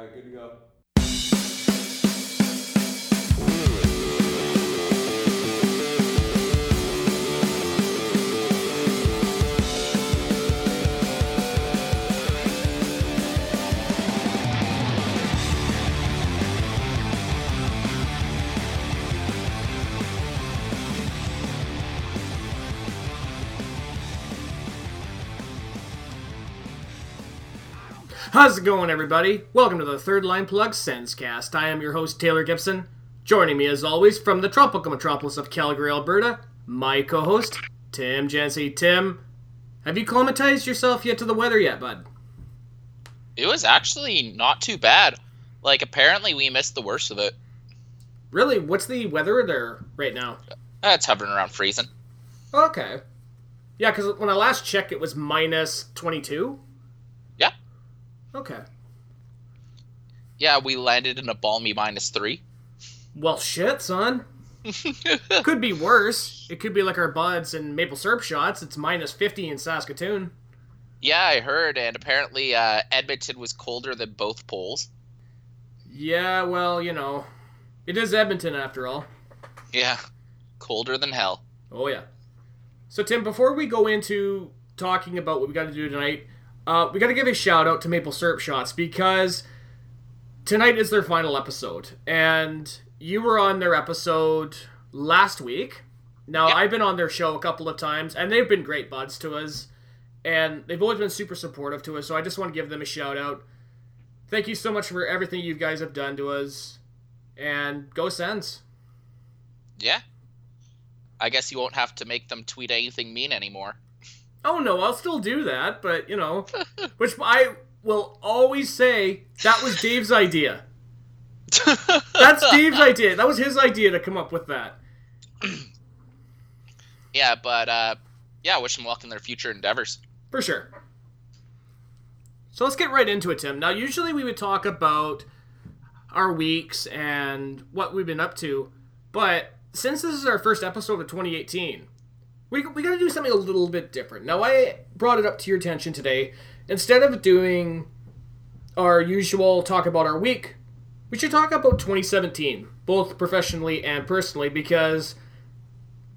All right, good to go. How's it going, everybody? Welcome to the Third Line Plug Sensecast. I am your host, Taylor Gibson. Joining me, as always, from the tropical metropolis of Calgary, Alberta, my co host, Tim Jancy. Tim, have you climatized yourself yet to the weather yet, bud? It was actually not too bad. Like, apparently, we missed the worst of it. Really? What's the weather there right now? Uh, it's hovering around freezing. Okay. Yeah, because when I last checked, it was minus 22. Okay. Yeah, we landed in a balmy minus three. Well, shit, son. could be worse. It could be like our buds and maple syrup shots. It's minus 50 in Saskatoon. Yeah, I heard, and apparently uh, Edmonton was colder than both poles. Yeah, well, you know, it is Edmonton after all. Yeah, colder than hell. Oh, yeah. So, Tim, before we go into talking about what we got to do tonight, uh, we got to give a shout out to Maple Syrup Shots because tonight is their final episode. And you were on their episode last week. Now, Yeah. I've been on their show a couple of times, and they've been great buds to us. And they've always been super supportive to us, so I just want to give them a shout out. Thank you so much for everything you guys have done to us. And go Sens. Yeah. I guess you won't have to make them tweet anything mean anymore. Oh no, I'll still do that, but you know, which I will always say that was Dave's idea. That's Dave's idea. That was his idea to come up with that. yeah, but uh, yeah, wish them luck in their future endeavors. For sure. So let's get right into it, Tim. Now, usually we would talk about our weeks and what we've been up to, but since this is our first episode of 2018, we, we got to do something a little bit different. Now, I brought it up to your attention today. Instead of doing our usual talk about our week, we should talk about 2017, both professionally and personally, because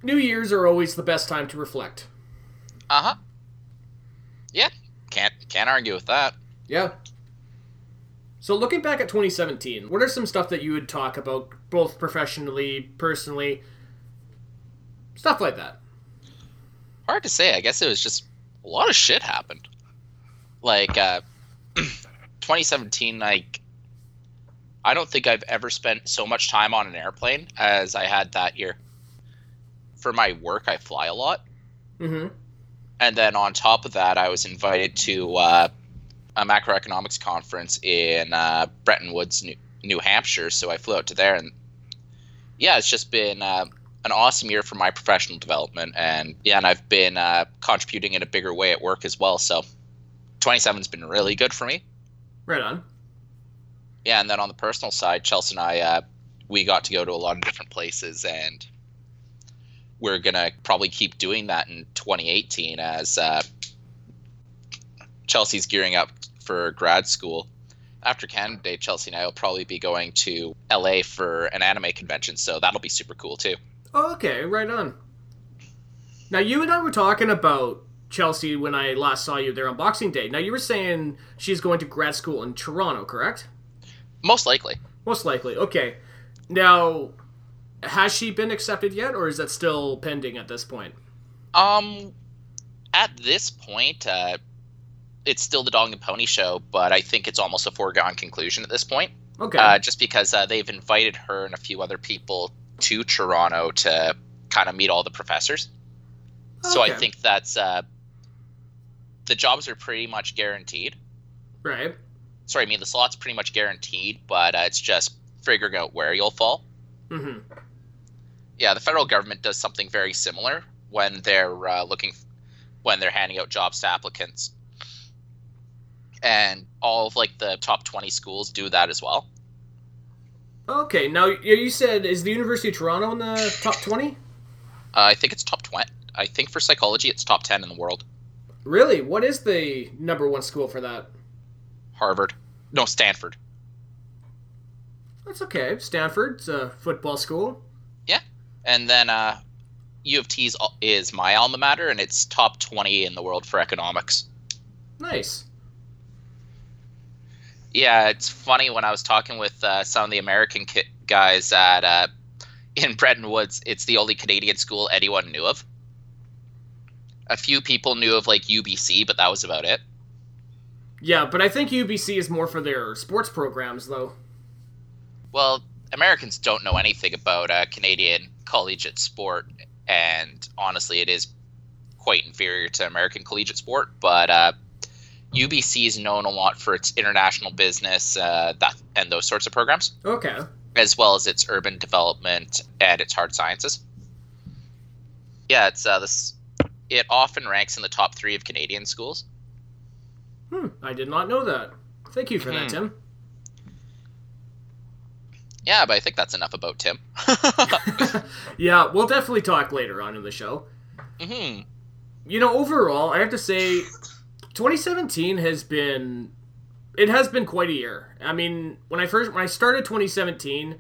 New Year's are always the best time to reflect. Uh huh. Yeah, can't can't argue with that. Yeah. So looking back at 2017, what are some stuff that you would talk about both professionally, personally, stuff like that? Hard to say. I guess it was just a lot of shit happened. Like uh, 2017, like I don't think I've ever spent so much time on an airplane as I had that year. For my work, I fly a lot, Mm-hmm. and then on top of that, I was invited to uh, a macroeconomics conference in uh, Bretton Woods, New, New Hampshire. So I flew out to there, and yeah, it's just been uh, an awesome year for my professional development, and yeah, and I've been uh, contributing in a bigger way at work as well. So 27's been really good for me. Right on. Yeah, and then on the personal side, Chelsea and I, uh, we got to go to a lot of different places, and we're gonna probably keep doing that in 2018 as uh, Chelsea's gearing up for grad school. After Canada Day, Chelsea and I will probably be going to LA for an anime convention, so that'll be super cool too. Oh, okay, right on. Now you and I were talking about Chelsea when I last saw you there on Boxing Day. Now you were saying she's going to grad school in Toronto, correct? Most likely. Most likely. Okay. Now, has she been accepted yet, or is that still pending at this point? Um, at this point, uh, it's still the dog and pony show, but I think it's almost a foregone conclusion at this point. Okay. Uh, just because uh, they've invited her and a few other people to Toronto to kind of meet all the professors. So I think that's uh, the jobs are pretty much guaranteed. right. Sorry, I mean the slot's pretty much guaranteed, but uh, it's just figuring out where you'll fall. Mm-hmm. Yeah, the federal government does something very similar when they're uh, looking, when they're handing out jobs to applicants, and all of like the top twenty schools do that as well. Okay. Now you said is the University of Toronto in the top twenty? Uh, I think it's top twenty. I think for psychology, it's top ten in the world. Really? What is the number one school for that? Harvard, no Stanford. That's okay. Stanford's a football school. Yeah, and then uh, U of T is my alma mater, and it's top twenty in the world for economics. Nice. Yeah, it's funny when I was talking with uh, some of the American ki- guys at uh, in Bretton Woods. It's the only Canadian school anyone knew of. A few people knew of like UBC, but that was about it. Yeah, but I think UBC is more for their sports programs, though. Well, Americans don't know anything about uh, Canadian collegiate sport, and honestly, it is quite inferior to American collegiate sport. But uh, UBC is known a lot for its international business uh, that and those sorts of programs. Okay. As well as its urban development and its hard sciences. Yeah, it's uh, this. It often ranks in the top three of Canadian schools. Hmm, I did not know that. Thank you for that, Hmm. Tim. Yeah, but I think that's enough about Tim. yeah, we'll definitely talk later on in the show. hmm You know, overall, I have to say, 2017 has been, it has been quite a year. I mean, when I first, when I started 2017,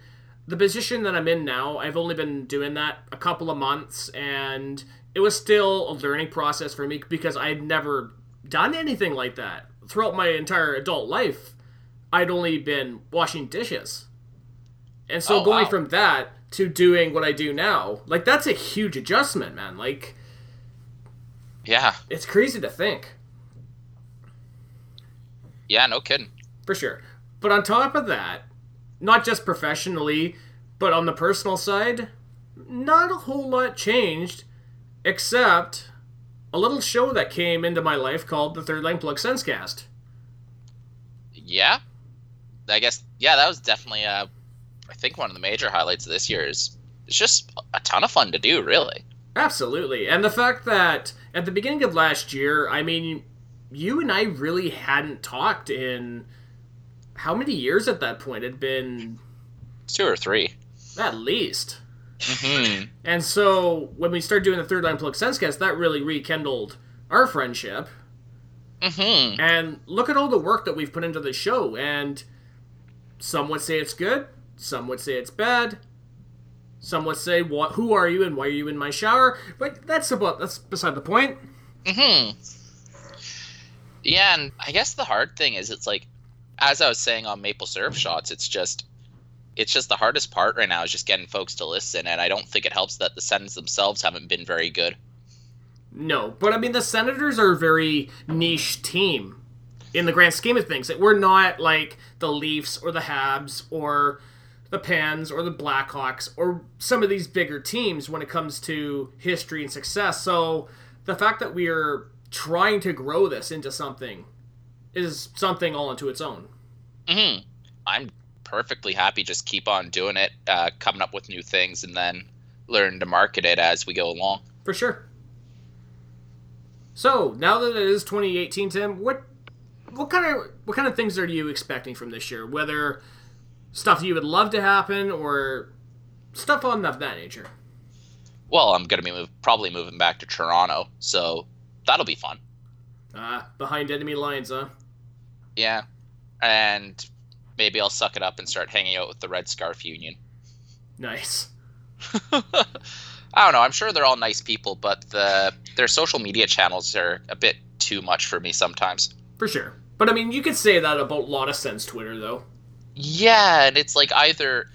the position that I'm in now, I've only been doing that a couple of months, and it was still a learning process for me because I had never done anything like that throughout my entire adult life. I'd only been washing dishes. And so Oh, going wow. from that to doing what I do now, like that's a huge adjustment, man. Like Yeah, it's crazy to think, yeah, no kidding. for sure. But on top of that, not just professionally, but on the personal side, not a whole lot changed, except a little show that came into my life called the Third Line Plug Sensecast. Yeah, I guess yeah, that was definitely uh, I think one of the major highlights of this year is it's just a ton of fun to do, really. Absolutely. And the fact that at the beginning of last year, I mean, you and I really hadn't talked in how many years at that point? It'd been Two or three. at least. hmm And so when we started doing the Third Line Plug Sensecast, that really rekindled our friendship. hmm And look at all the work that we've put into the show. And some would say it's good, some would say it's bad. Some would say, "What? Who are you, and why are you in my shower?" But that's about that's beside the point. hmm Yeah, and I guess the hard thing is it's like, as I was saying on Maple Syrup Shots, it's just, it's just the hardest part right now is just getting folks to listen, and I don't think it helps that the sends themselves haven't been very good. No, but I mean the Senators are a very niche team in the grand scheme of things. We're not like the Leafs or the Habs or the Pens or the Blackhawks or some of these bigger teams when it comes to history and success. So the fact that we are trying to grow this into something is something all into its own. hmm I'm perfectly happy just keep on doing it, uh, coming up with new things, and then learn to market it as we go along. For sure. So now that it is 2018, Tim, what what kind of what kind of things are you expecting from this year? Whether stuff you would love to happen or stuff on of that nature. Well, I'm gonna be move, probably moving back to Toronto, so that'll be fun. Ah, behind enemy lines, huh? Yeah, and maybe I'll suck it up and start hanging out with the Red Scarf Union. Nice. I don't know. I'm sure they're all nice people, but the their social media channels are a bit too much for me sometimes. For sure. But I mean, you could say that about a lot of sense Twitter, though. Yeah, and it's like either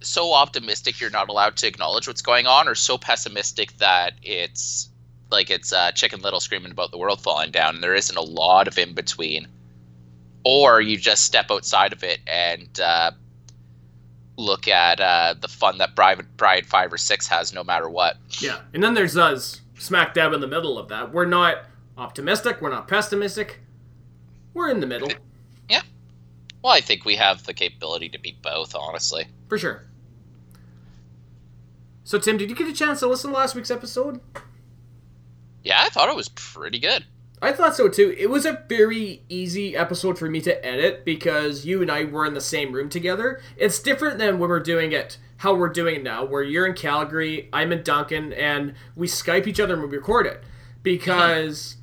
so optimistic you're not allowed to acknowledge what's going on, or so pessimistic that it's like it's uh, Chicken Little screaming about the world falling down, and there isn't a lot of in between. Or you just step outside of it and uh, look at uh, the fun that Brian Five or Six has, no matter what. Yeah. And then there's us, smack dab in the middle of that. We're not optimistic. We're not pessimistic. We're in the middle, Yeah. Well, I think we have the capability to be both, honestly. for sure. So, Tim, did you get a chance to listen to last week's episode? Yeah, I thought it was pretty good. I thought so too. It was a very easy episode for me to edit because you and I were in the same room together. It's different than when we're doing it, how we're doing it now, where you're in Calgary, I'm in Duncan, and we Skype each other and we record it. Because,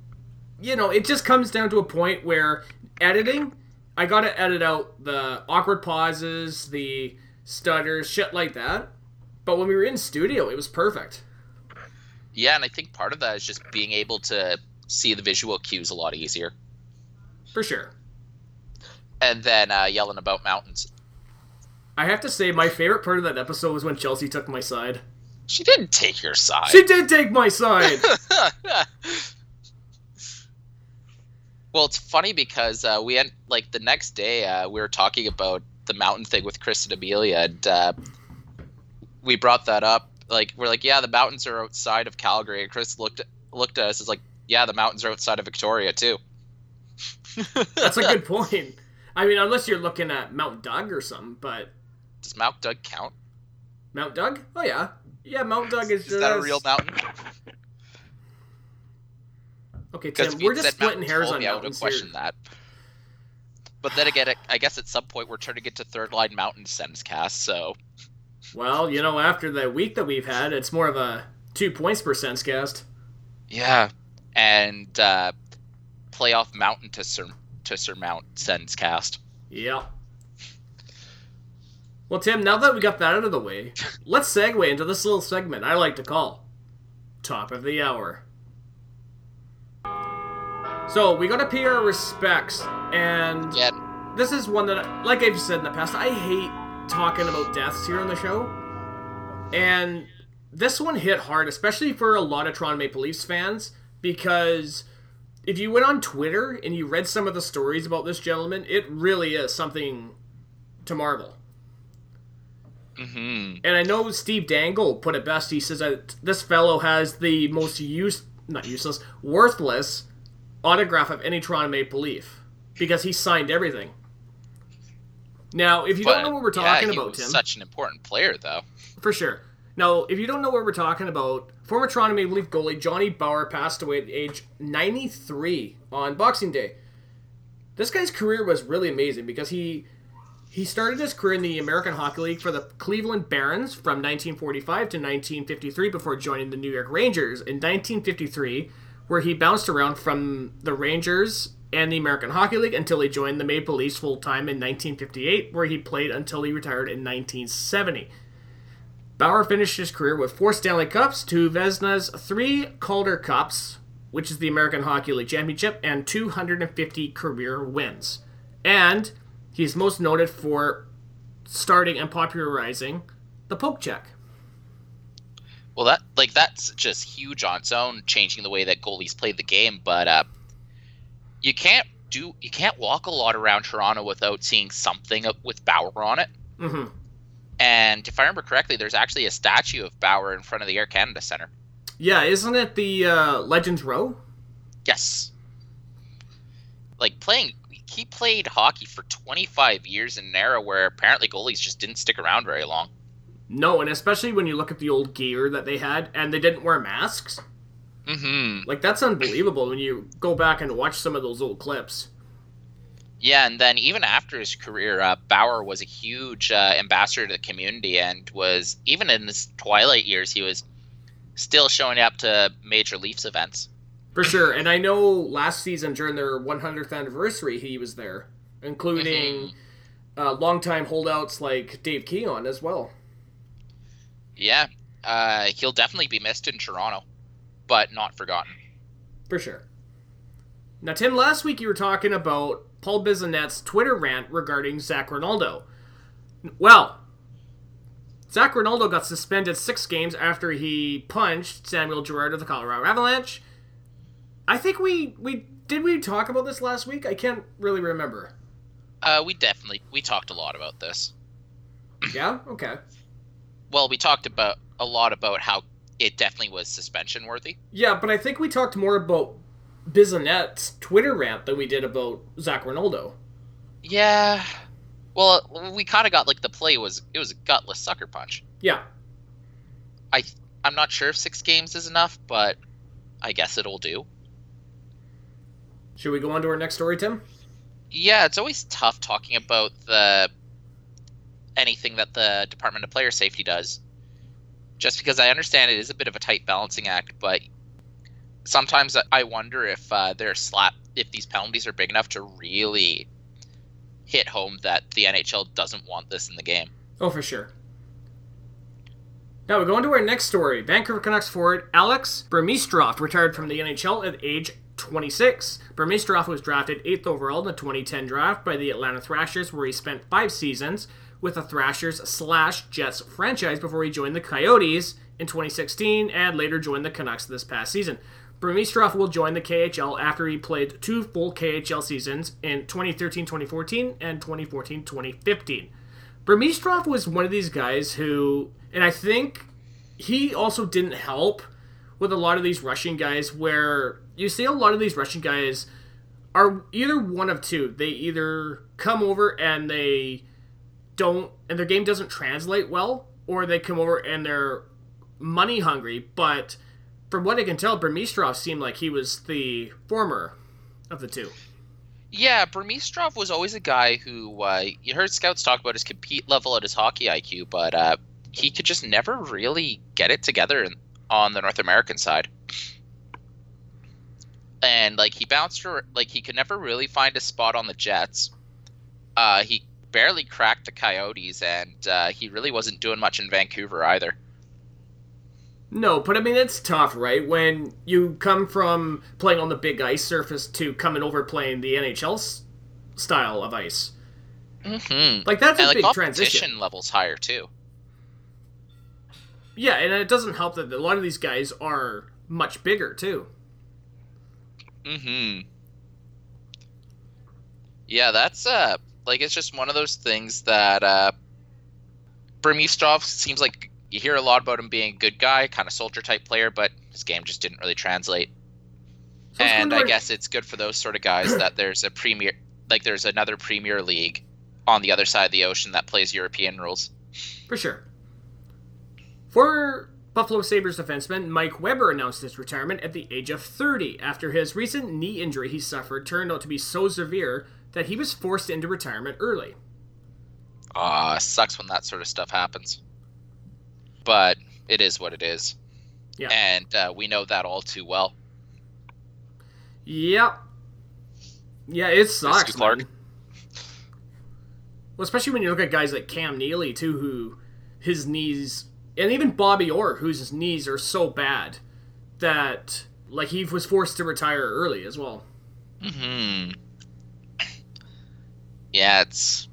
you know, it just comes down to a point where editing, I gotta edit out the awkward pauses, the stutters, shit like that. But when we were in studio, it was perfect. Yeah, and I think part of that is just being able to see the visual cues a lot easier. For sure. And then uh, yelling about mountains. I have to say, my favorite part of that episode was when Chelsea took my side. She didn't take your side. She did take my side. well, it's funny because uh, we had like the next day uh, we were talking about the mountain thing with Chris and Amelia, and uh, we brought that up. Like we're like, yeah, the mountains are outside of Calgary, and Chris looked at, looked at us as like, yeah, the mountains are outside of Victoria too. That's a good point. I mean, unless you're looking at Mount Doug or something, but does Mount Doug count? Mount Doug? Oh yeah, yeah. Mount Doug is. Is just... that a real mountain? Okay, Tim, we're just splitting hairs on me, mountains I would question here. that. But then again, I guess at some point we're turning it to third line mountain sends cast. So. Well, you know, after the week that we've had, it's more of a two points per sense cast. Yeah, and uh, playoff mountain to sur- to surmount sends cast. Yeah. Well, Tim, now that we got that out of the way, let's segue into this little segment I like to call Top of the Hour. So, we gotta pay our respects, and yeah. this is one that, like I've said in the past, I hate talking about deaths here on the show. And this one hit hard, especially for a lot of Toronto Maple Leafs fans, because if you went on Twitter and you read some of the stories about this gentleman, it really is something to marvel. Mm-hmm. And I know Steve Dangle put it best. He says that this fellow has the most use, not useless, worthless autograph of any Toronto Maple Leaf because he signed everything. Now, if you But, don't know what we're talking yeah, about, Tim, such an important player, though. for sure. Now, if you don't know what we're talking about, former Toronto Maple Leaf goalie Johnny Bower passed away at age 93 on Boxing Day. This guy's career was really amazing because he he started his career in the American Hockey League for the Cleveland Barons from 1945 to 1953 before joining the New York Rangers in 1953, where he bounced around from the Rangers and the American Hockey League until he joined the Maple Leafs full time in 1958, where he played until he retired in 1970. Bower finished his career with four Stanley Cups, two Vezinas, three Calder Cups, which is the American Hockey League Championship, and 250 career wins. And he's most noted for starting and popularizing the poke check. Well, that like that's just huge on its own, changing the way that goalies play the game. But uh, you can't do you can't walk a lot around Toronto without seeing something with Bower on it. hmm And if I remember correctly, there's actually a statue of Bower in front of the Air Canada Center. Yeah, isn't it the uh, Legends Row? Yes. Like playing, he played hockey for 25 years in an era where apparently goalies just didn't stick around very long. No, and especially when you look at the old gear that they had, and they didn't wear masks. Mm-hmm. Like that's unbelievable when you go back and watch some of those old clips. Yeah, and then even after his career, uh, Bower was a huge uh, ambassador to the community, and was even in his twilight years, he was still showing up to major Leafs events. For sure. And I know last season during their 100th anniversary, he was there, including uh, longtime holdouts like Dave Keon as well. Yeah, uh, he'll definitely be missed in Toronto, but not forgotten. For sure. Now, Tim, last week you were talking about Paul Bissonnette's Twitter rant regarding Zack Rinaldo. Well, Zack Rinaldo got suspended six games after he punched Samuel Girard of the Colorado Avalanche. I think we we did we talk about this last week? I can't really remember. Uh, we definitely we talked a lot about this. Yeah. Okay. Well, we talked about a lot about how it definitely was suspension worthy. Yeah, but I think we talked more about Bissonnette's Twitter rant than we did about Zack Rinaldo. Yeah. Well, we kind of got like the play was it was a gutless sucker punch. Yeah. I I'm not sure if six games is enough, but I guess it'll do. Should we go on to our next story, Tim? Yeah, it's always tough talking about the anything that the Department of Player Safety does. Just because I understand it is a bit of a tight balancing act, but sometimes I wonder if uh, they're slap if these penalties are big enough to really hit home that the NHL doesn't want this in the game. Oh, for sure. Now we go into our next story. Vancouver Canucks forward Alex Burmistrov retired from the NHL at age 26. Burmistrov was drafted 8th overall in the 2010 draft by the Atlanta Thrashers, where he spent five seasons with the Thrashers slash Jets franchise before he joined the Coyotes in 2016 and later joined the Canucks this past season. Burmistrov will join the KHL after he played two full KHL seasons in 2013-2014 and 2014-2015. Burmistrov was one of these guys who, and I think he also didn't help with a lot of these Russian guys where you see a lot of these Russian guys are either one of two. They either come over and they don't, and their game doesn't translate well, or they come over and they're money hungry. But from what I can tell, Burmistrov seemed like he was the former of the two. Yeah, Burmistrov was always a guy who uh, you heard scouts talk about his compete level and his hockey IQ, but uh, he could just never really get it together on the North American side. And like he bounced, like he could never really find a spot on the Jets. Uh, he barely cracked the Coyotes, and uh, he really wasn't doing much in Vancouver either. No, but I mean it's tough, right? When you come from playing on the big ice surface to coming over playing the NHL style of ice. Mm-hmm. Like that's and a the big competition transition. levels higher too. Yeah, and it doesn't help that a lot of these guys are much bigger too. Mm-hmm. Yeah, that's uh like it's just one of those things that uh Burmistrov seems like you hear a lot about him being a good guy, kind of soldier type player, but his game just didn't really translate. So and into I guess it's good for those sort of guys that there's a premier like there's another premier league on the other side of the ocean that plays European rules. For sure. Former Buffalo Sabres defenseman Mike Weber announced his retirement at the age of 30 after his recent knee injury he suffered turned out to be so severe that he was forced into retirement early. Ah, sucks when that sort of stuff happens. But it is what it is. Yeah. And uh, we know that all too well. Yep. Yeah, it sucks. Clark. man. Well, especially when you look at guys like Cam Neely too, who his knees, and even Bobby Orr, whose knees are so bad that like he was forced to retire early as well. Hmm. Yeah, it's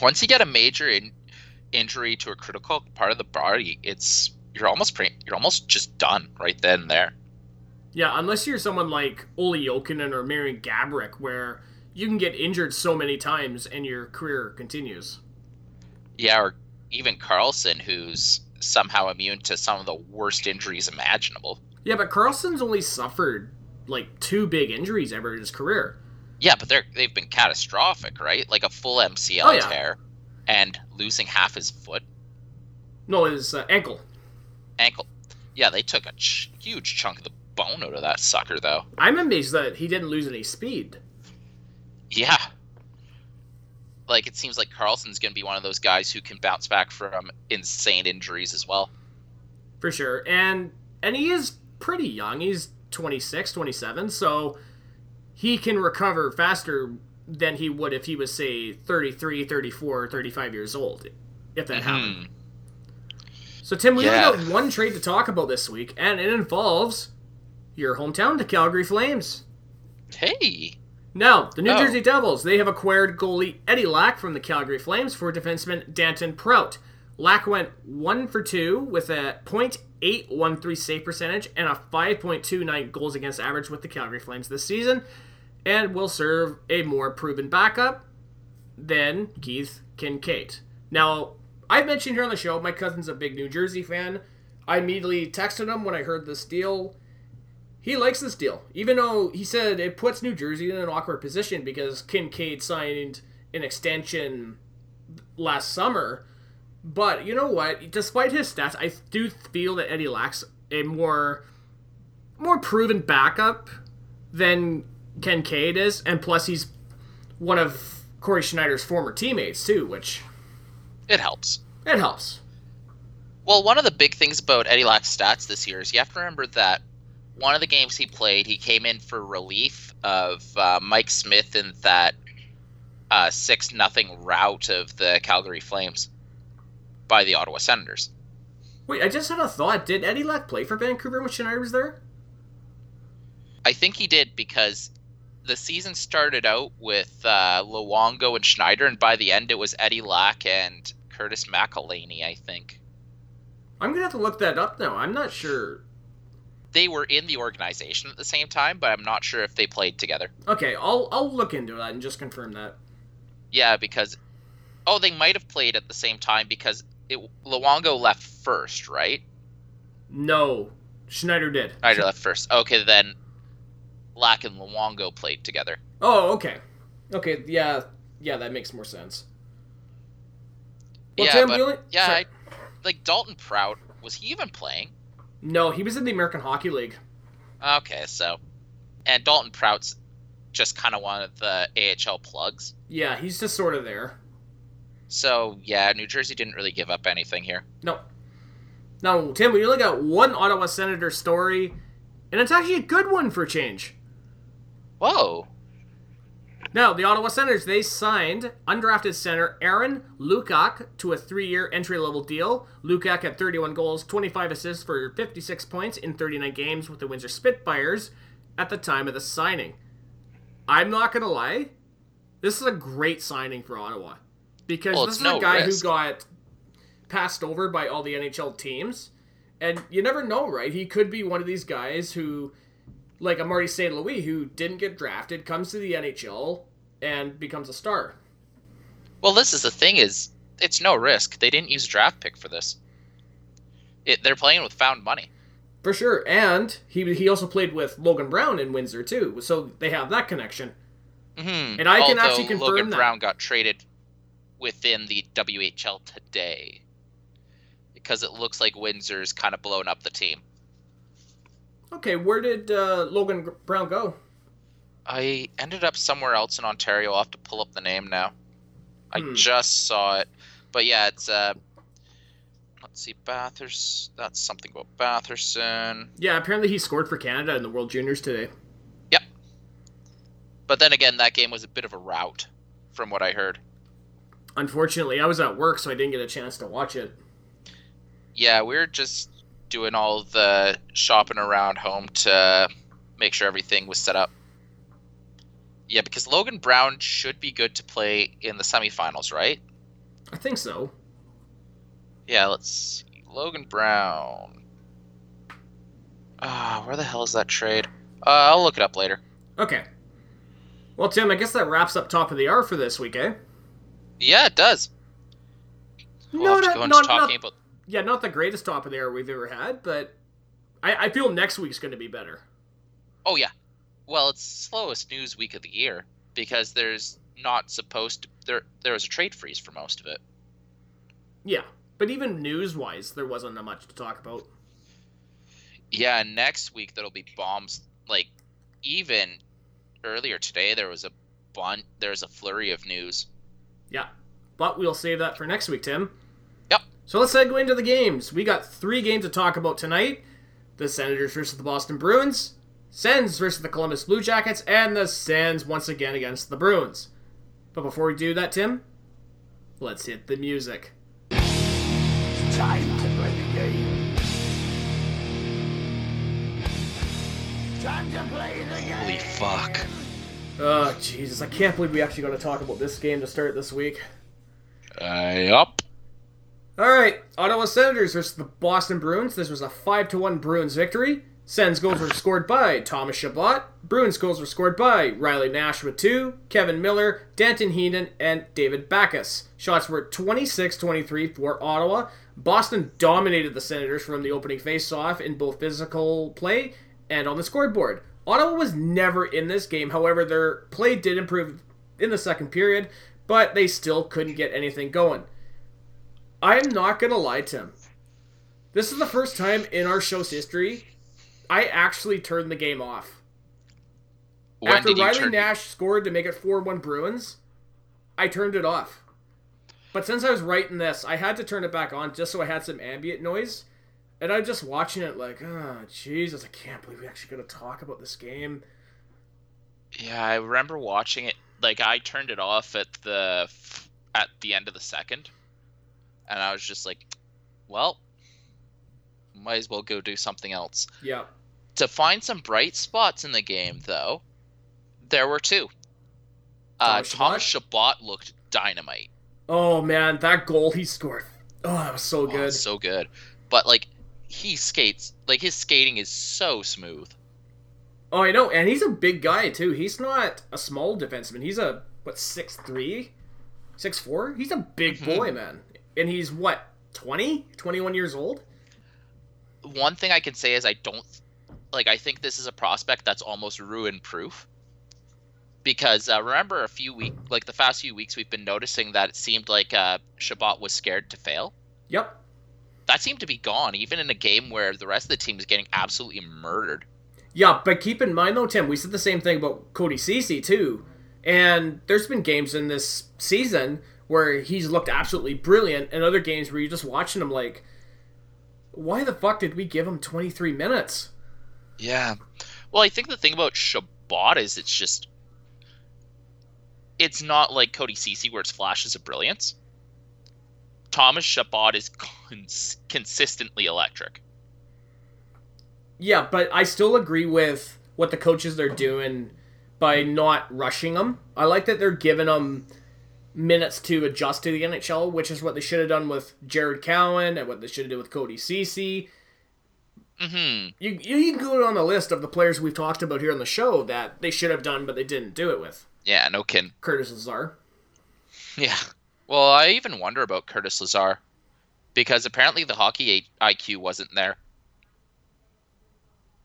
once you get a major in, injury to a critical part of the body, it's you're almost pre- you're almost just done right then and there. Yeah, unless you're someone like Olli Jokinen or Marian Gaborik, where you can get injured so many times and your career continues. Yeah, or even Karlsson, who's somehow immune to some of the worst injuries imaginable. Yeah, but Karlsson's only suffered like two big injuries ever in his career. Yeah, but they're they've been catastrophic, right? Like a full MCL Oh, yeah. tear and losing half his foot, No, his uh, ankle. ankle. Yeah, they took a ch- huge chunk of the bone out of that sucker, though. I'm amazed that he didn't lose any speed. Yeah. Like it seems like Karlsson's going to be one of those guys who can bounce back from insane injuries as well. for sure and and he is pretty young he's 26 27 so he can recover faster than he would if he was say 33 34 35 years old if that happened Hmm. so tim we Yeah. only got one trade to talk about this week and it involves your hometown the calgary flames Hey. now, the New Oh. Jersey Devils, they have acquired goalie Eddie Lack from the Calgary Flames for defenseman Dalton Prout. Lack went 1 for 2 with a .813 save percentage and a 5.29 goals against average with the Calgary Flames this season and will serve a more proven backup than Keith Kinkaid. Now, I've mentioned here on the show, my cousin's a big New Jersey fan. I immediately texted him when I heard this deal he likes this deal, even though he said it puts New Jersey in an awkward position because Kinkaid signed an extension last summer. But you know what? Despite his stats, I do feel that Eddie lacks a more more proven backup than Kinkaid is, and plus he's one of Cory Schneider's former teammates too, which It helps. it helps. Well, one of the big things about Eddie Lack's stats this year is you have to remember that one of the games he played, he came in for relief of uh, Mike Smith in that uh, six nothing rout of the Calgary Flames by the Ottawa Senators. Wait, I just had a thought. Did Eddie Lack play for Vancouver when Schneider was there? I think he did because the season started out with uh, Luongo and Schneider, and by the end it was Eddie Lack and Curtis McElhinney, I think. I'm gonna have to look that up now. I'm not sure. They were in the organization at the same time, but I'm not sure if they played together. Okay, I'll I'll look into that and just confirm that. Yeah, because oh, they might have played at the same time because it Luongo left first, right? No, Schneider did. Schneider left first. Okay, then Lack and Luongo played together. Oh, okay, okay, yeah, yeah, that makes more sense. Well, yeah, Tim, but only- yeah. I, like Dalton Prout was he even playing? no, he was in the American Hockey League. Okay, so and Dalton Prout's just kind of one of the AHL plugs. Yeah, he's just sort of there. So yeah, New Jersey didn't really give up anything here. No. Now, Tim, we only got one Ottawa Senator story, and it's actually a good one for change. Whoa. Now, the Ottawa Senators, they signed undrafted center Aaron Luchuk to a three-year entry-level deal. Luchuk had 31 goals, 25 assists for 56 points in 39 games with the Windsor Spitfires at the time of the signing. I'm not going to lie, this is a great signing for Ottawa. Because Well, this is a guy risk. who got passed over by all the NHL teams. And you never know, right? He could be one of these guys who like a Marty St. Louis who didn't get drafted, comes to the NHL and becomes a star. Well, this is the thing is it's no risk. They didn't use a draft pick for this. It, they're playing with found money. For sure. And he he also played with Logan Brown in Windsor too. So they have that connection. Mm-hmm. And I can actually confirm Logan that. Brown got traded within the WHL today because it looks like Windsor's kind of blown up the team. Okay, where did uh, Logan Brown go? I ended up somewhere else in Ontario. I'll have to pull up the name now. I Hmm. just saw it, but yeah, it's uh. Let's see, Bathurst. That's something about Batherson. Yeah, apparently he scored for Canada in the World Juniors today. Yep. But then again, that game was a bit of a rout, from what I heard. Unfortunately, I was at work, so I didn't get a chance to watch it. Yeah, we are just doing all the shopping around home to make sure everything was set up. Yeah, because Logan Brown should be good to play in the semifinals, right? I think so. Yeah, let's see. Logan Brown. Ah, where the hell is that trade? Uh, I'll look it up later. Okay. Well, Tim, I guess that wraps up top of the hour for this week, eh? Yeah, it does. We'll No, have to not- go into not- talking not- about. Yeah, not the greatest top of the hour we've ever had, but I, I feel next week's going to be better. Oh yeah, well, it's slowest news week of the year because there's not supposed to. There, there was a trade freeze for most of it. Yeah, but even news-wise, there wasn't that much to talk about. Yeah, and next week there'll be bombs. Like even earlier today, there was a bun. There's a flurry of news. Yeah, but we'll save that for next week, Tim. Yep. So let's segue into the games. We got three games to talk about tonight: the Senators versus the Boston Bruins, Sens versus the Columbus Blue Jackets, and the Sens once again against the Bruins. But before we do that, Tim, let's hit the music. Time to play the game. Time to play the game. Holy fuck! Oh Jesus! I can't believe we actually got to talk about this game to start this week. Uh, yup. All right, Ottawa Senators versus the Boston Bruins. This was a five to one Bruins victory. Sens goals were scored by Thomas Chabot. Bruins goals were scored by Riley Nash with two, Kevan Miller, Danton Heinen, and David Backes. Shots were 26-23 for Ottawa. Boston dominated the Senators from the opening face-off in both physical play and on the scoreboard. Ottawa was never in this game. However, their play did improve in the second period, but they still couldn't get anything going. I'm not gonna lie, Tim. This is the first time in our show's history I actually turned the game off. When After Riley turn? Nash scored to make it 4 1 Bruins, I turned it off. But since I was writing this, I had to turn it back on just so I had some ambient noise. And I'm just watching it like, oh, Jesus, I can't believe we actually got to talk about this game. Yeah, I remember watching it like I turned it off at the at the end of the second, and I was just like, well, might as well go do something else. Yeah. To find some bright spots in the game, though, there were two. Uh, Thomas Chabot looked dynamite. Oh man, that goal he scored. Oh, that was so Oh, good. so good. But like he skates like his skating is so smooth. Oh, I know, and he's a big guy too. He's not a small defenseman. He's a what six three, six four. He's a big Mhm. boy, man. And he's what 20, 21 years old. One thing I can say is I don't like I think this is a prospect that's almost ruin proof. Because uh, remember a few week like the past few weeks we've been noticing that it seemed like uh, Chabot was scared to fail. Yep. That seemed to be gone even in a game where the rest of the team is getting absolutely murdered. Yeah, but keep in mind though, Tim, we said the same thing about Cody Ceci too. And there's been games in this season where he's looked absolutely brilliant, and other games where you're just watching him like, why the fuck did we give him 23 minutes? Yeah. Well, I think the thing about Chabot is it's just it's not like Cody Ceci where it's flashes of brilliance. Thomas Chabot is cons- consistently electric. Yeah, but I still agree with what the coaches are doing by not rushing him. I like that they're giving him minutes to adjust to the NHL, which is what they should have done with Jared Cowen and what they should have done with Cody Ceci. hmm You, you can go on the list of the players we've talked about here on the show that they should have done, but they didn't do it with. Yeah, no kidding. Curtis Lazar. Yeah. Well, I even wonder about Curtis Lazar because apparently the hockey IQ wasn't there.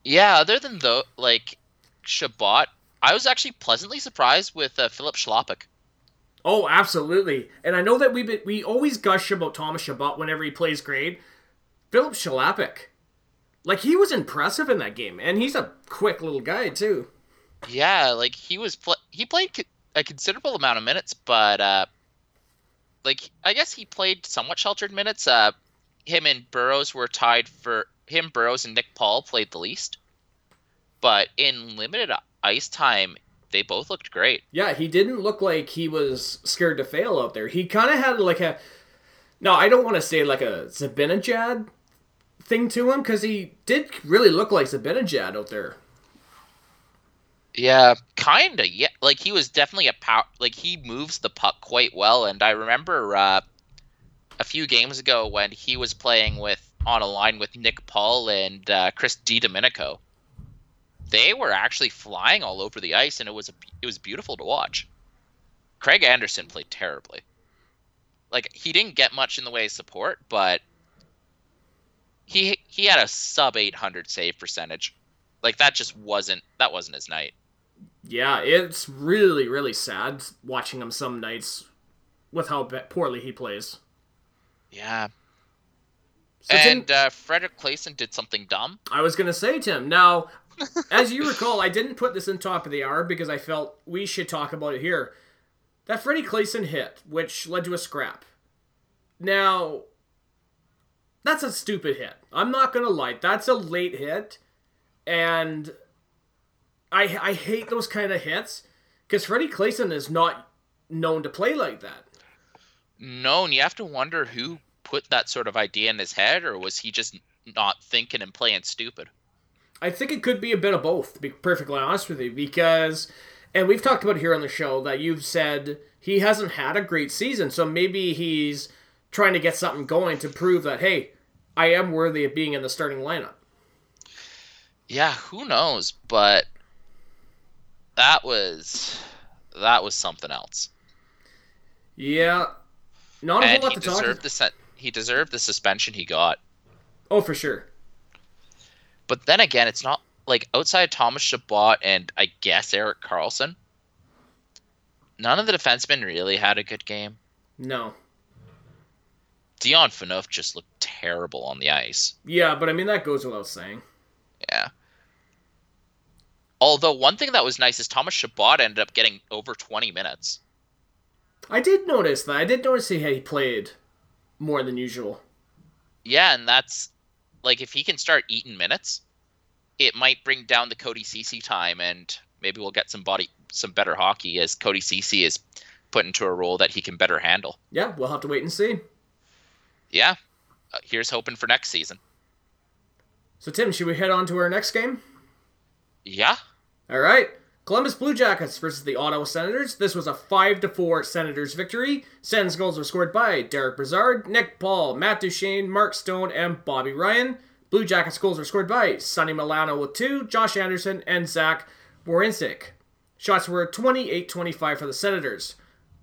Yeah, other than though, like Chabot, I was actually pleasantly surprised with uh, Filip Chlapik. Oh, absolutely. And I know that we we always gush about Thomas Chabot whenever he plays great. Filip Chlapik. Like, he was impressive in that game, and he's a quick little guy, too. Yeah, like he was pl- he played a considerable amount of minutes, but uh, like I guess he played somewhat sheltered minutes. Uh, him and Burrows were tied for him. Burrows and Nick Paul played the least, but in limited ice time, they both looked great. Yeah, he didn't look like he was scared to fail out there. He kind of had like a. No, I don't want to say like a Zibanejad thing to him because he did really look like Zibanejad out there. Yeah, kinda. Yeah, like he was definitely a power. Like he moves the puck quite well, and I remember uh, a few games ago when he was playing with on a line with Nick Paul and uh, Chris DiDomenico. They were actually flying all over the ice, and it was a, it was beautiful to watch. Craig Anderson played terribly. Like he didn't get much in the way of support, but he he had a sub 800 save percentage. Like that just wasn't that wasn't his night. Yeah, it's really, really sad watching him some nights with how poorly he plays. Yeah. So, Tim, and uh, Fredrik Claesson did something dumb. I was going to say, Tim, now, as you recall, I didn't put this in top of the hour because I felt we should talk about it here. That Freddie Claesson hit, which led to a scrap. Now, that's a stupid hit. I'm not to lie. That's a late hit. And I, I hate those kind of hits because Freddie Claesson is not known to play like that. No, and you have to wonder who put that sort of idea in his head, or was he just not thinking and playing stupid? I think it could be a bit of both, to be perfectly honest with you, because, and we've talked about here on the show that you've said he hasn't had a great season, so maybe he's trying to get something going to prove that, hey, I am worthy of being in the starting lineup. Yeah, who knows? But that was that was something else. Yeah, not a whole he lot to talk. deserved the he deserved the suspension he got. Oh, for sure. But then again, it's not like outside Thomas Chabot and I guess Erik Karlsson. None of the defensemen really had a good game. No. Dion Phaneuf just looked terrible on the ice. Yeah, but I mean that goes without saying. Yeah. Although one thing that was nice is Thomas Chabot ended up getting over 20 minutes. I did notice that. I did notice he he played more than usual. Yeah, and that's like if he can start eating minutes, it might bring down the Cody Ceci time, and maybe we'll get some body some better hockey as Cody Ceci is put into a role that he can better handle. Yeah, we'll have to wait and see. Yeah, uh, here's hoping for next season. So, Tim, should we head on to our next game? Yeah. All right. Columbus Blue Jackets versus the Ottawa Senators. This was a 5 to 4 Senators victory. Sens goals were scored by Derek Brassard, Nick Paul, Matt Duchene, Mark Stone, and Bobby Ryan. Blue Jackets goals were scored by Sonny Milano with two, Josh Anderson, and Zach Werenski. Shots were 28 25 for the Senators.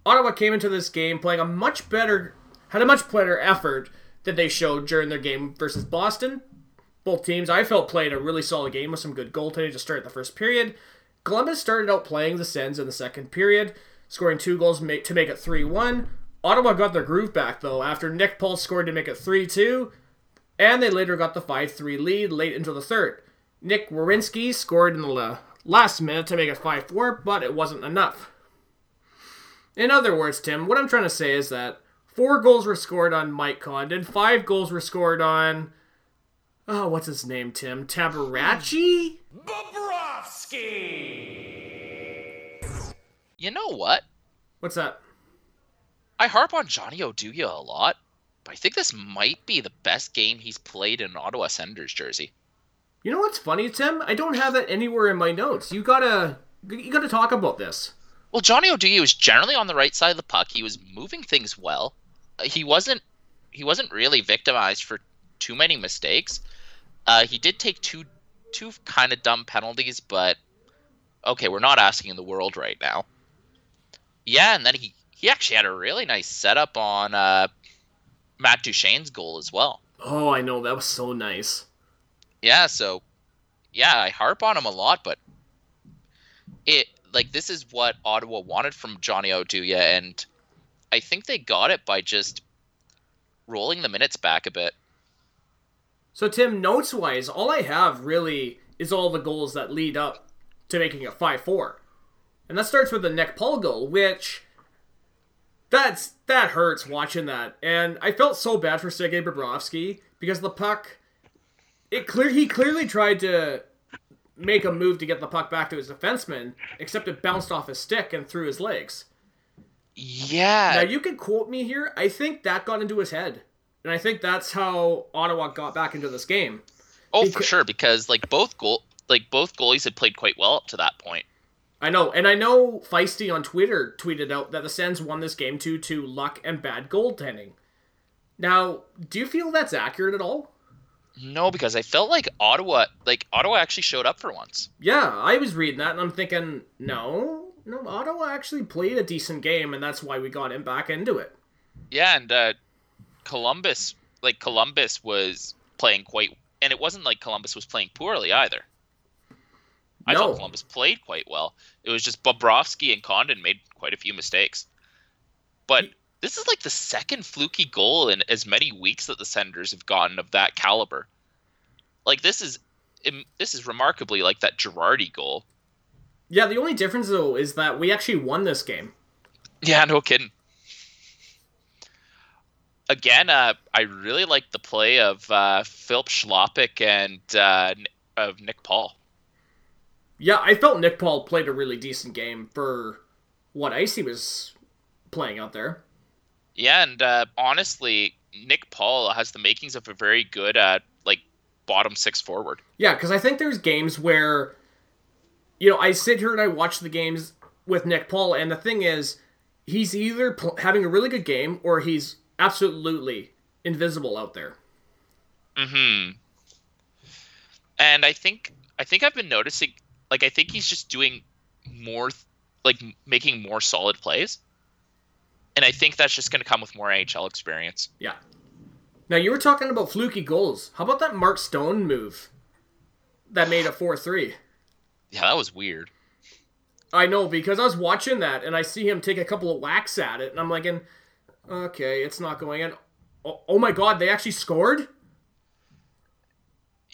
Ottawa came into this game playing a much better, had a much better effort than they showed during their game versus Boston. Both teams, I felt, played a really solid game with some good goaltending to start the first period. Columbus started out playing the Sens in the second period, scoring two goals to make it 3 1. Ottawa got their groove back, though, after Nick Paul scored to make it 3 2, and they later got the 5 3 lead late into the third. Nick Werenski scored in the last minute to make it 5 4, but it wasn't enough. In other words, Tim, what I'm trying to say is that four goals were scored on Mike Condon, five goals were scored on. Oh, what's his name, Tim? Tabaracci? Bobrovsky! You know what? What's that? I harp on Johnny Oduya a lot, but I think this might be the best game he's played in an Ottawa Senators jersey. You know what's funny, Tim? I don't have that anywhere in my notes. You gotta, you gotta talk about this. Well, Johnny Oduya was generally on the right side of the puck. He was moving things well. Uh, he wasn't, he wasn't really victimized for too many mistakes. Uh, he did take two, two kind of dumb penalties, but okay, we're not asking in the world right now. Yeah, and then he he actually had a really nice setup on uh, Matt Duchene's goal as well. Oh, I know that was so nice. Yeah, so yeah, I harp on him a lot, but it like this is what Ottawa wanted from Johnny Oduya, and I think they got it by just rolling the minutes back a bit. So, Tim, notes wise, all I have really is all the goals that lead up to making it 5 4. And that starts with the Nick Paul goal, which. That's that hurts watching that, and I felt so bad for Sergei Bobrovsky because the puck, it clear he clearly tried to make a move to get the puck back to his defenseman, except it bounced off his stick and through his legs. Yeah. Now you can quote me here. I think that got into his head, and I think that's how Ottawa got back into this game. oh, beca- for sure, because like both goal like both goalies had played quite well up to that point. I know, and I know Feisty on Twitter tweeted out that the Sens won this game due to luck and bad goaltending. Now, do you feel that's accurate at all? No, because I felt like Ottawa like Ottawa actually showed up for once. Yeah, I was reading that and I'm thinking, no, no, Ottawa actually played a decent game, and that's why we got him back into it. Yeah, and uh, Columbus, like Columbus, was playing quite, and it wasn't like Columbus was playing poorly either. I No. thought Columbus played quite well. It was just Bobrovsky and Condon made quite a few mistakes. But this is like the second fluky goal in as many weeks that the Senators have gotten of that caliber. Like this is, this is remarkably like that Girardi goal. Yeah, the only difference though is that we actually won this game. Yeah, no kidding. Again, uh, I really like the play of uh, Filip Chlapik and uh, of Nick Paul. Yeah, I felt Nick Paul played a really decent game for what he was playing out there. Yeah, and uh, honestly, Nick Paul has the makings of a very good, uh, like bottom six forward. Yeah, because I think there's games where, you know, I sit here and I watch the games with Nick Paul, and the thing is, he's either pl- having a really good game or he's absolutely invisible out there. Hmm. And I think I think I've been noticing, like, I think he's just doing more, like, making more solid plays. And I think that's just going to come with more AHL experience. Yeah. Now you were talking about fluky goals. How about that Mark Stone move that made a four three? Yeah, that was weird. I know because I was watching that and I see him take a couple of whacks at it, and I'm like, okay, it's not going in. Oh, oh my god, they actually scored.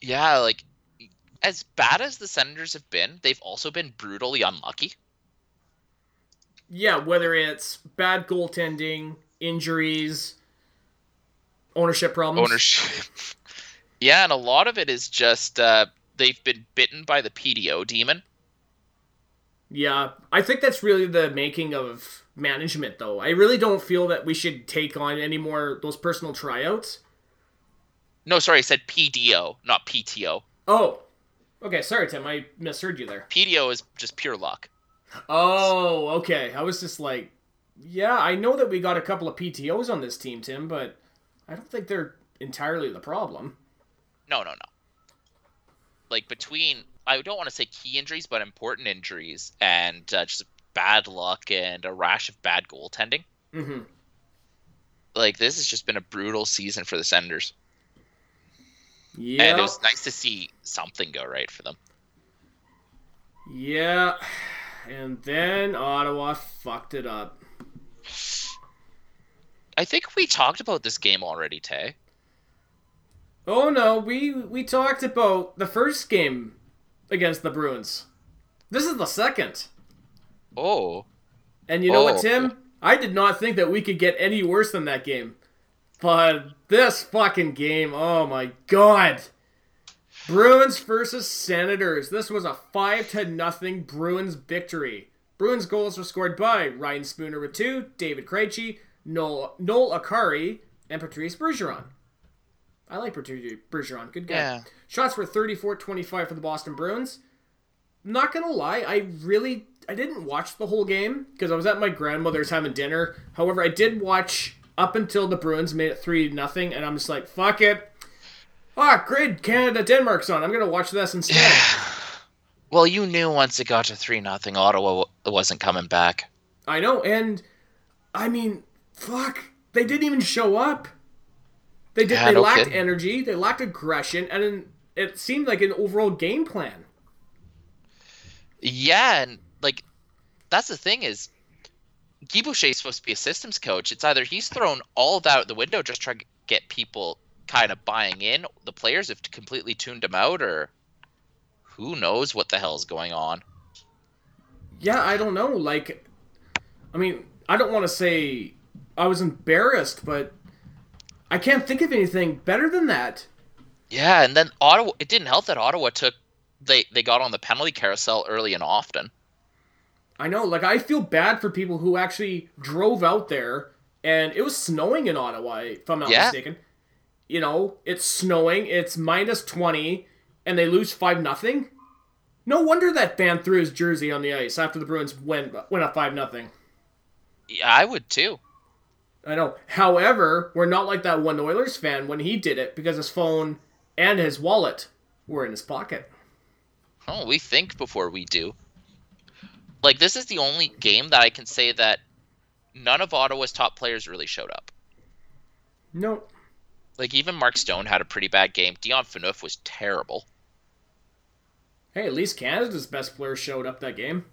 Yeah, like as bad as the Senators have been, they've also been brutally unlucky. Yeah, whether it's bad goaltending, injuries, ownership problems. Ownership. yeah, and a lot of it is just uh, they've been bitten by the PDO demon. Yeah, I think that's really the making of management, though. I really don't feel that we should take on any more those personal tryouts. No, sorry, I said PDO, not PTO. Oh, okay. Sorry, Tim. I misheard you there. PDO is just pure luck. Oh, okay. I was just like, yeah, I know that we got a couple of PTOs on this team, Tim, but I don't think they're entirely the problem. No, no, no. Like between, I don't want to say key injuries, but important injuries and uh, just bad luck and a rash of bad goaltending. Mm-hmm. Like this has just been a brutal season for the Senators, Yeah. and it was nice to see something go right for them. Yeah. And then Ottawa fucked it up. I think we talked about this game already, Tay. Oh no, we we talked about the first game against the Bruins. This is the second. Oh, And you know what, Oh. Tim? I did not think that we could get any worse than that game. But this fucking game, oh my god. Bruins versus Senators. This was a 5 to nothing Bruins victory. Bruins goals were scored by Ryan Spooner with two, David Krejci, Noel, Noel Acciari, and Patrice Bergeron. I like Patrice Bergeron. Good guy. Yeah. Shots were 34-25 for the Boston Bruins. Not gonna lie, I really I didn't watch the whole game because I was at my grandmother's having dinner. However, I did watch up until the Bruins made it three nothing, and I'm just like, fuck it. Ah, great, Canada Denmark's on. I'm gonna watch this instead. well, you knew once it got to three nothing, Ottawa w- wasn't coming back. I know, and I mean, fuck, they didn't even show up. They did. Yeah, they no lacked kidding. energy. They lacked aggression, and it seemed like an overall game plan. Yeah, and like that's the thing is Guy Boucher is supposed to be a systems coach. It's either he's thrown all of that out the window just trying to get people kind of buying in. The players have completely tuned him out, or who knows what the hell's going on. Yeah, I don't know. Like, I mean, I don't want to say I was embarrassed, but I can't think of anything better than that. Yeah, and then Ottawa. It didn't help that Ottawa took they they got on the penalty carousel early and often. I know, like, I feel bad for people who actually drove out there, and it was snowing in Ottawa, if I'm not Yeah. mistaken. You know, it's snowing, it's minus 20, and they lose 5 nothing. No wonder that fan threw his jersey on the ice after the Bruins went, went up 5 nothing. Yeah, I would too. I know. However, we're not like that one Oilers fan when he did it because his phone and his wallet were in his pocket. Oh, we think before we do. Like this is the only game that I can say that none of Ottawa's top players really showed up. No. Like even Mark Stone had a pretty bad game. Dion Phaneuf was terrible. Hey, at least Canada's best player showed up that game.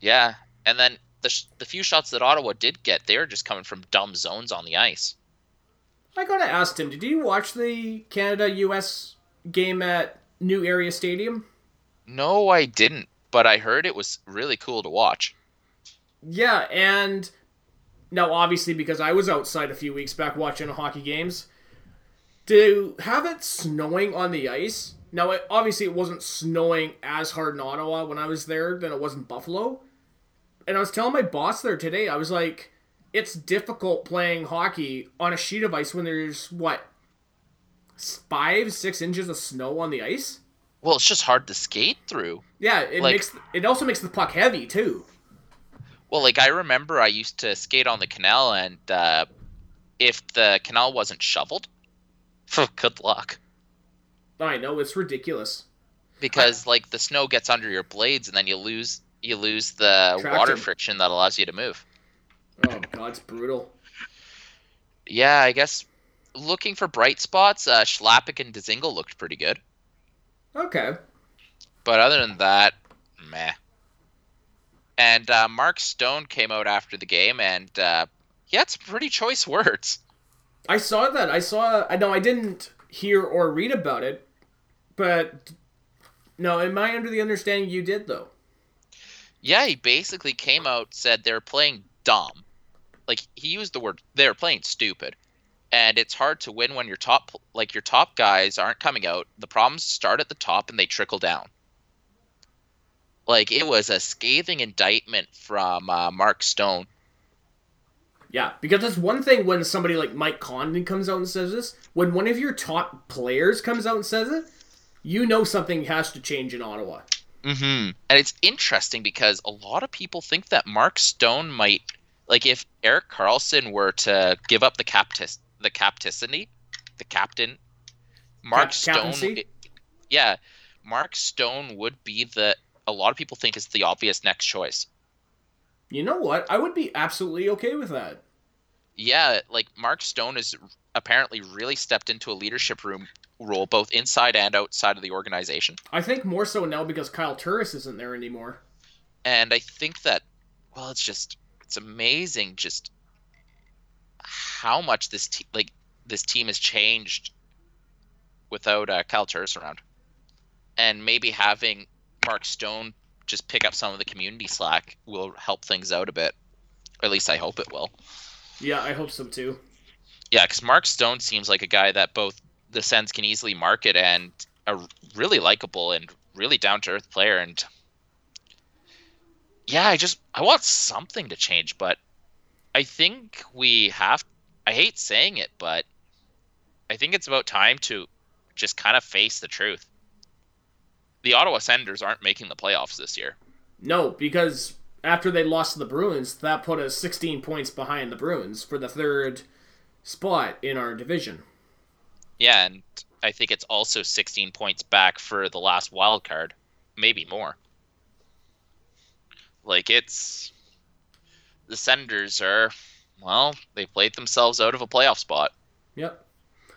Yeah, and then the sh- the few shots that Ottawa did get, they were just coming from dumb zones on the ice. I gotta ask Tim, did you watch the Canada US game at New Era Stadium? No, I didn't, but I heard it was really cool to watch. Yeah, and now obviously because I was outside a few weeks back watching hockey games, to have it snowing on the ice. Now, it, obviously, it wasn't snowing as hard in Ottawa when I was there than it was in Buffalo. And I was telling my boss there today, I was like, it's difficult playing hockey on a sheet of ice when there's what five, six inches of snow on the ice. Well, it's just hard to skate through. Yeah, it Like- makes it also makes the puck heavy too. Well, like I remember I used to skate on the canal, and uh, if the canal wasn't shoveled, good luck. I know it's ridiculous. Because like the snow gets under your blades, and then you lose you lose the Traction. water friction that allows you to move. Oh god, it's brutal. Yeah, I guess looking for bright spots, uh, Chlapik and Dzingel looked pretty good, Okay. but other than that, meh. And uh, Mark Stone came out after the game, and uh, he had some pretty choice words. I saw that. I saw. I know. I didn't hear or read about it, but no. Am I under the understanding you did though? Yeah, he basically came out said they're playing dumb. Like he used the word they're playing stupid. And it's hard to win when your top like your top guys aren't coming out. The problems start at the top and they trickle down. Like it was a scathing indictment from uh, Mark Stone. Yeah, because it's one thing when somebody like Mike Condon comes out and says this. When one of your top players comes out and says it, you know something has to change in Ottawa. Mm-hmm. And it's interesting because a lot of people think that Mark Stone might, like, if Erik Karlsson were to give up the captis, the capticity, the captain, Mark Cap- Stone, captaincy? yeah, Mark Stone would be the. A lot of people think is the obvious next choice. You know what? I would be absolutely okay with that. Yeah, like Mark Stone has apparently really stepped into a leadership room role both inside and outside of the organization. I think more so now because Kyle Turris isn't there anymore. and I think that well, it's just it's amazing just how much this te- like this team has changed without uh, Kyle Turris around, and maybe having Mark Stone just pick up some of the community slack will help things out a bit. Or at least I hope it will. Yeah, I hope so too. Yeah, because Mark Stone seems like a guy that both the Sens can easily market and a really likable and really down to earth player. And yeah, I just I want something to change, but I think we have. I hate saying it, but I think it's about time to just kind of face the truth. The Ottawa Senators aren't making the playoffs this year. No, because after they lost to the Bruins, that put us 16 points behind the Bruins for the third spot in our division. Yeah, and I think it's also 16 points back for the last wild card, maybe more. Like it's the Senators are well, they played themselves out of a playoff spot. Yep.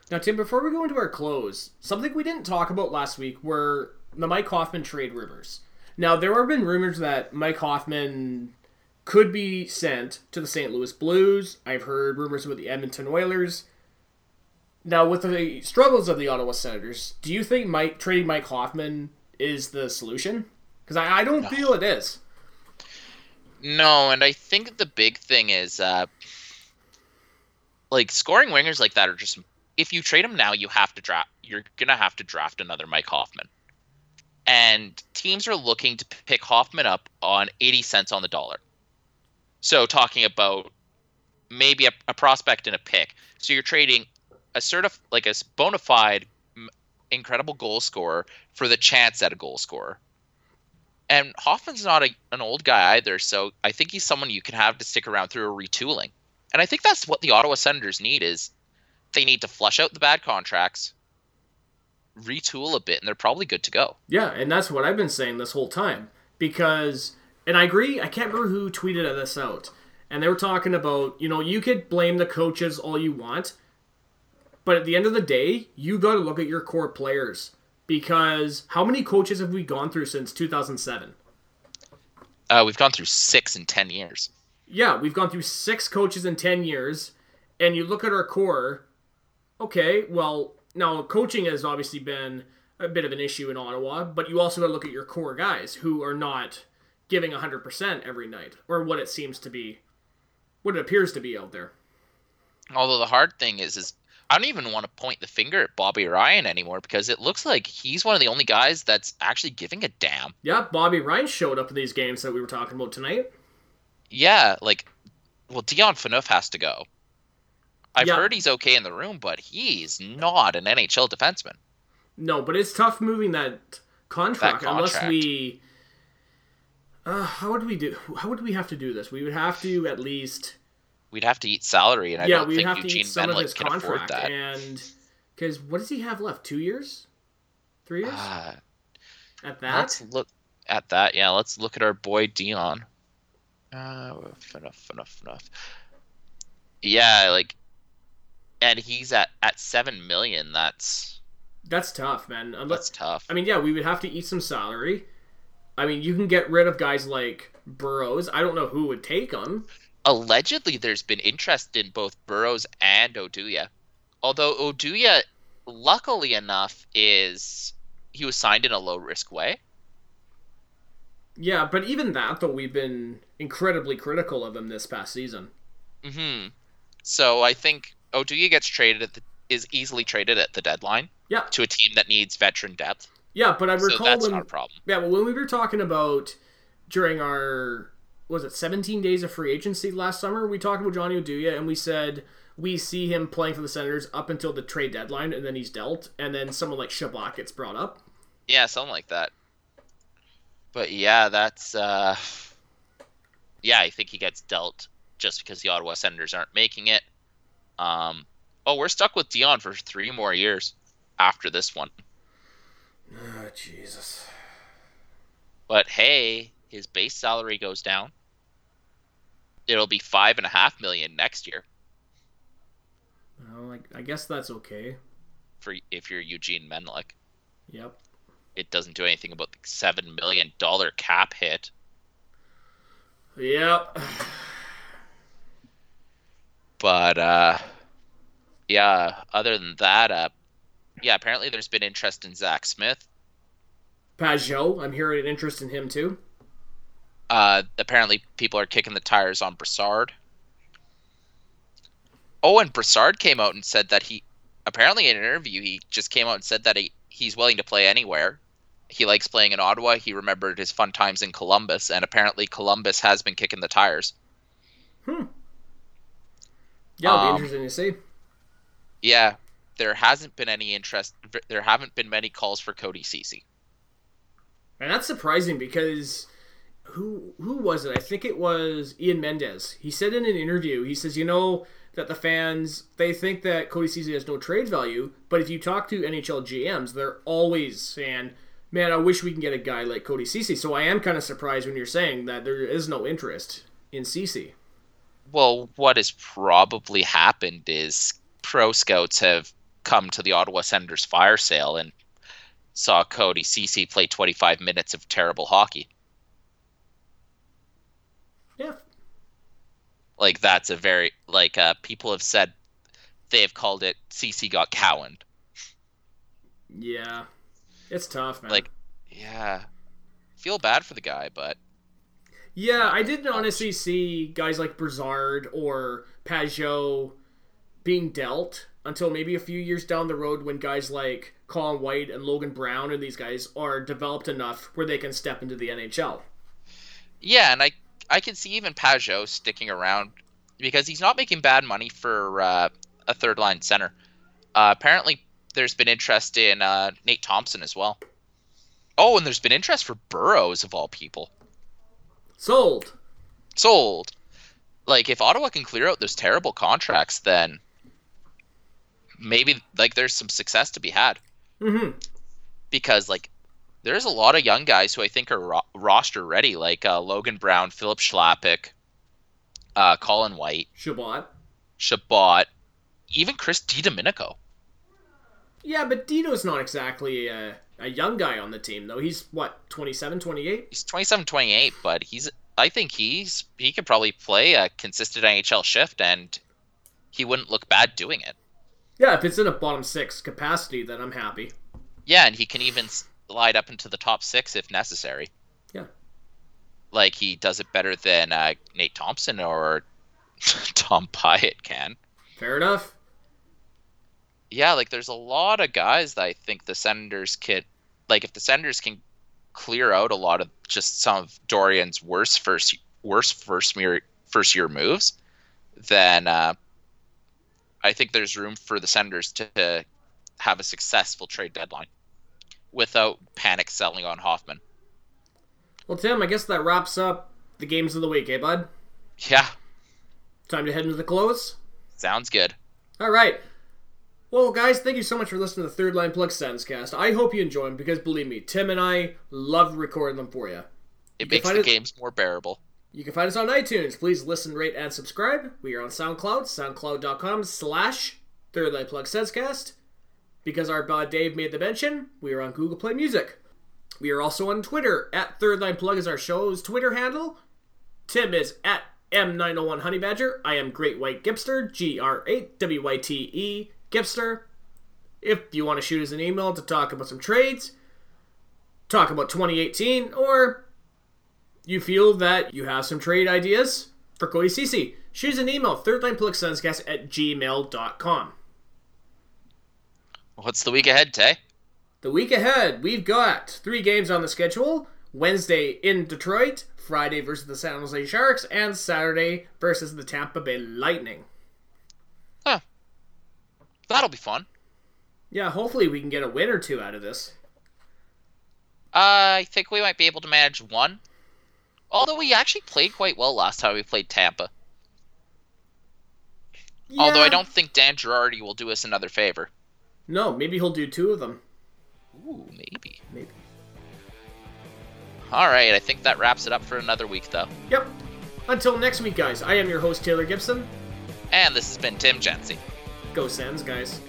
Now, Tim, before we go into our close, something we didn't talk about last week were the Mike Hoffman trade rumors. Now, there have been rumors that Mike Hoffman could be sent to the St. Louis Blues. I've heard rumors with the Edmonton Oilers. Now, with the struggles of the Ottawa Senators, do you think Mike trading Mike Hoffman is the solution? Because I, I don't feel it is. No, and I think the big thing is uh like scoring wingers like that are just if you trade them now, you have to draft you're to have to draft another Mike Hoffman. And teams are looking to pick Hoffman up on 80 cents on the dollar. So talking about maybe a, a prospect and a pick. So you're trading a sort certif like a bona fide incredible goal scorer for the chance at a goal scorer. And Hoffman's not a, an old guy either, so I think he's someone you can have to stick around through a retooling. And I think that's what the Ottawa Senators need is they need to flush out the bad contracts, retool a bit, and they're probably good to go. Yeah, and that's what I've been saying this whole time. Because, and I agree, I can't remember who tweeted this out. And they were talking about, you know, you could blame the coaches all you want, but at the end of the day, you got to look at your core players. Because how many coaches have we gone through since 2007? Uh, we've gone through six in ten years. Yeah, we've gone through six coaches in 10 years, and you look at our core, okay, well, now coaching has obviously been a bit of an issue in Ottawa, but you also got to look at your core guys who are not giving 100% every night, or what it seems to be, what it appears to be out there. Although the hard thing is, is I don't even want to point the finger at Bobby Ryan anymore because it looks like he's one of the only guys that's actually giving a damn. Yeah, Bobby Ryan showed up in these games that we were talking about tonight. Yeah, like, well, Dion Phaneuf has to go. I've Yeah. heard he's okay in the room, but he's not an NHL defenseman. No, but it's tough moving that contract, That unless we. Uh, how would we do? How would we have to do this? We would have to at least. We'd have to eat salary, and I yeah, don't think Eugene eat some of Melnyk can afford that. and because what does he have left? Two years, three years Ah, at that. let's look at that. Yeah, let's look at our boy Dion. Uh, enough, enough, enough. Yeah, like, and he's at at seven million. That's That's tough, man. that's tough. I mean, yeah, we would have to eat some salary. I mean, you can get rid of guys like Burrows. I don't know who would take them. Allegedly, there's been interest in both Burrows and Oduya. Although Oduya, luckily enough, is he was signed in a low risk way. Yeah, but even that though, we've been incredibly critical of him this past season. hmm So I think Oduya gets traded at the is easily traded at the deadline Yeah, to a team that needs veteran depth. Yeah, but I So recall that's when not a problem. yeah, well, when we were talking about during our was it 17 days of free agency last summer, we talked about Johnny Oduya and we said we see him playing for the Senators up until the trade deadline and then he's dealt and then someone like Chabot gets brought up. Yeah, something like that. But yeah, that's uh yeah, I think he gets dealt just because the Ottawa Senators aren't making it. Um oh, we're stuck with Dion for three more years after this one. Oh, Jesus. But hey, his base salary goes down. It'll be five and a half million next year Well, like, I guess that's okay. for if you're Eugene Melnyk. Yep. It doesn't do anything about the seven million dollar cap hit. Yep. But uh yeah, other than that, uh yeah, apparently there's been interest in Zack Smith. Pageau, I'm hearing an interest in him too. Uh apparently people are kicking the tires on Brassard. Oh, and Brassard came out and said that he apparently in an interview he just came out and said that he, he's willing to play anywhere. He likes playing in Ottawa. He remembered his fun times in Columbus, and apparently Columbus has been kicking the tires. Hmm. Yeah, it'll Um, be interesting to see. Yeah, there hasn't been any interest. There haven't been many calls for Cody Ceci. And that's surprising because who who was it? I think it was Ian Mendez. He said in an interview, he says, you know, that the fans they think that Cody Ceci has no trade value, but if you talk to NHL GMs, they're always saying, Man, I wish we can get a guy like Cody Ceci. So I am kind of surprised when you're saying that there is no interest in Ceci. Well, what has probably happened is pro scouts have come to the Ottawa Senators fire sale and saw Cody Ceci play 25 minutes of terrible hockey. Yeah. Like that's a very like uh, people have said they have called it Ceci got cowaned. Yeah. It's tough, man. Like, yeah, feel bad for the guy, but Yeah, I didn't honestly see guys like Brassard or Pageau being dealt until maybe a few years down the road when guys like Colin White and Logan Brown and these guys are developed enough where they can step into the NHL. yeah, and I I can see even Pageau sticking around because he's not making bad money for uh, a third line center. Uh, apparently, there's been interest in uh, Nate Thompson as well. Oh, and there's been interest for Burrows of all people. Sold. Sold. Like if Ottawa can clear out those terrible contracts, then maybe like there's some success to be had. Mm-hmm. because like there's a lot of young guys who I think are ro- roster ready, like uh, Logan Brown, Filip Chlapik, uh, Colin White, Chabot. Chabot, even Chris DiDomenico. Yeah, but Dido's not exactly a, a young guy on the team, though. He's, what, 27, 28? He's 27, 28, but he's I think he's he could probably play a consistent NHL shift and he wouldn't look bad doing it. Yeah, if it's in a bottom six capacity, then I'm happy. Yeah, and he can even slide up into the top six if necessary. Yeah. Like he does it better than uh, Nate Thompson or Tom Pyatt can. Fair enough. yeah, like there's a lot of guys that I think the Senators could like if the Senators can clear out a lot of just some of Dorion's worst first worst first year first year moves, then uh, I think there's room for the Senators to, to have a successful trade deadline without panic selling on Hoffman. Well, Tim, I guess that wraps up the games of the week, eh, bud? Yeah, Time to head into the close? sounds good. All right. Well, guys, thank you so much for listening to the Third Line Plug Cast. I hope you enjoy them because, believe me, Tim and I love recording them for you. It can makes the it- games more bearable. You can find us on iTunes. Please listen, rate, and subscribe. We are on SoundCloud, soundcloud.com slash Third Line Plug Cast. Because our bud Dave made the mention, we are on Google Play Music. We are also on Twitter. At Third Line Plug is our show's Twitter handle. Tim is at M901 Honey Badger. I am Great White Gipster, G R 8 W Y T E Gipster. If you want to shoot us an email to talk about some trades, talk about 2018, or you feel that you have some trade ideas for Cody Ceci, shoot us an email, thirdlineplugsunscast at gmail.com. What's the week ahead, Tay? The week ahead, we've got three games on the schedule Wednesday in Detroit, Friday versus the San Jose Sharks, and Saturday versus the Tampa Bay Lightning. Huh. That'll be fun. Yeah, hopefully we can get a win or two out of this. I think we might be able to manage one. Although we actually played quite well last time we played Tampa. Although I don't think Dan Girardi will do us another favor. No, maybe he'll do two of them. Ooh, maybe. Maybe. All right, I think that wraps it up for another week, though. Yep. Until next week, guys, I am your host, Taylor Gibson. And this has been Tim Jency. Go Sens, guys.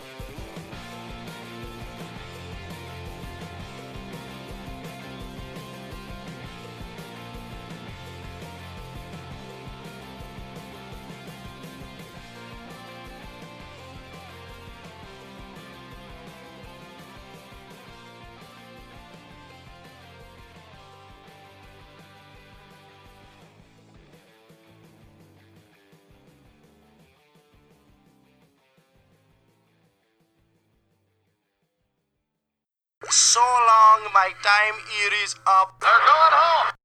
So long, my time here is up. They're going home.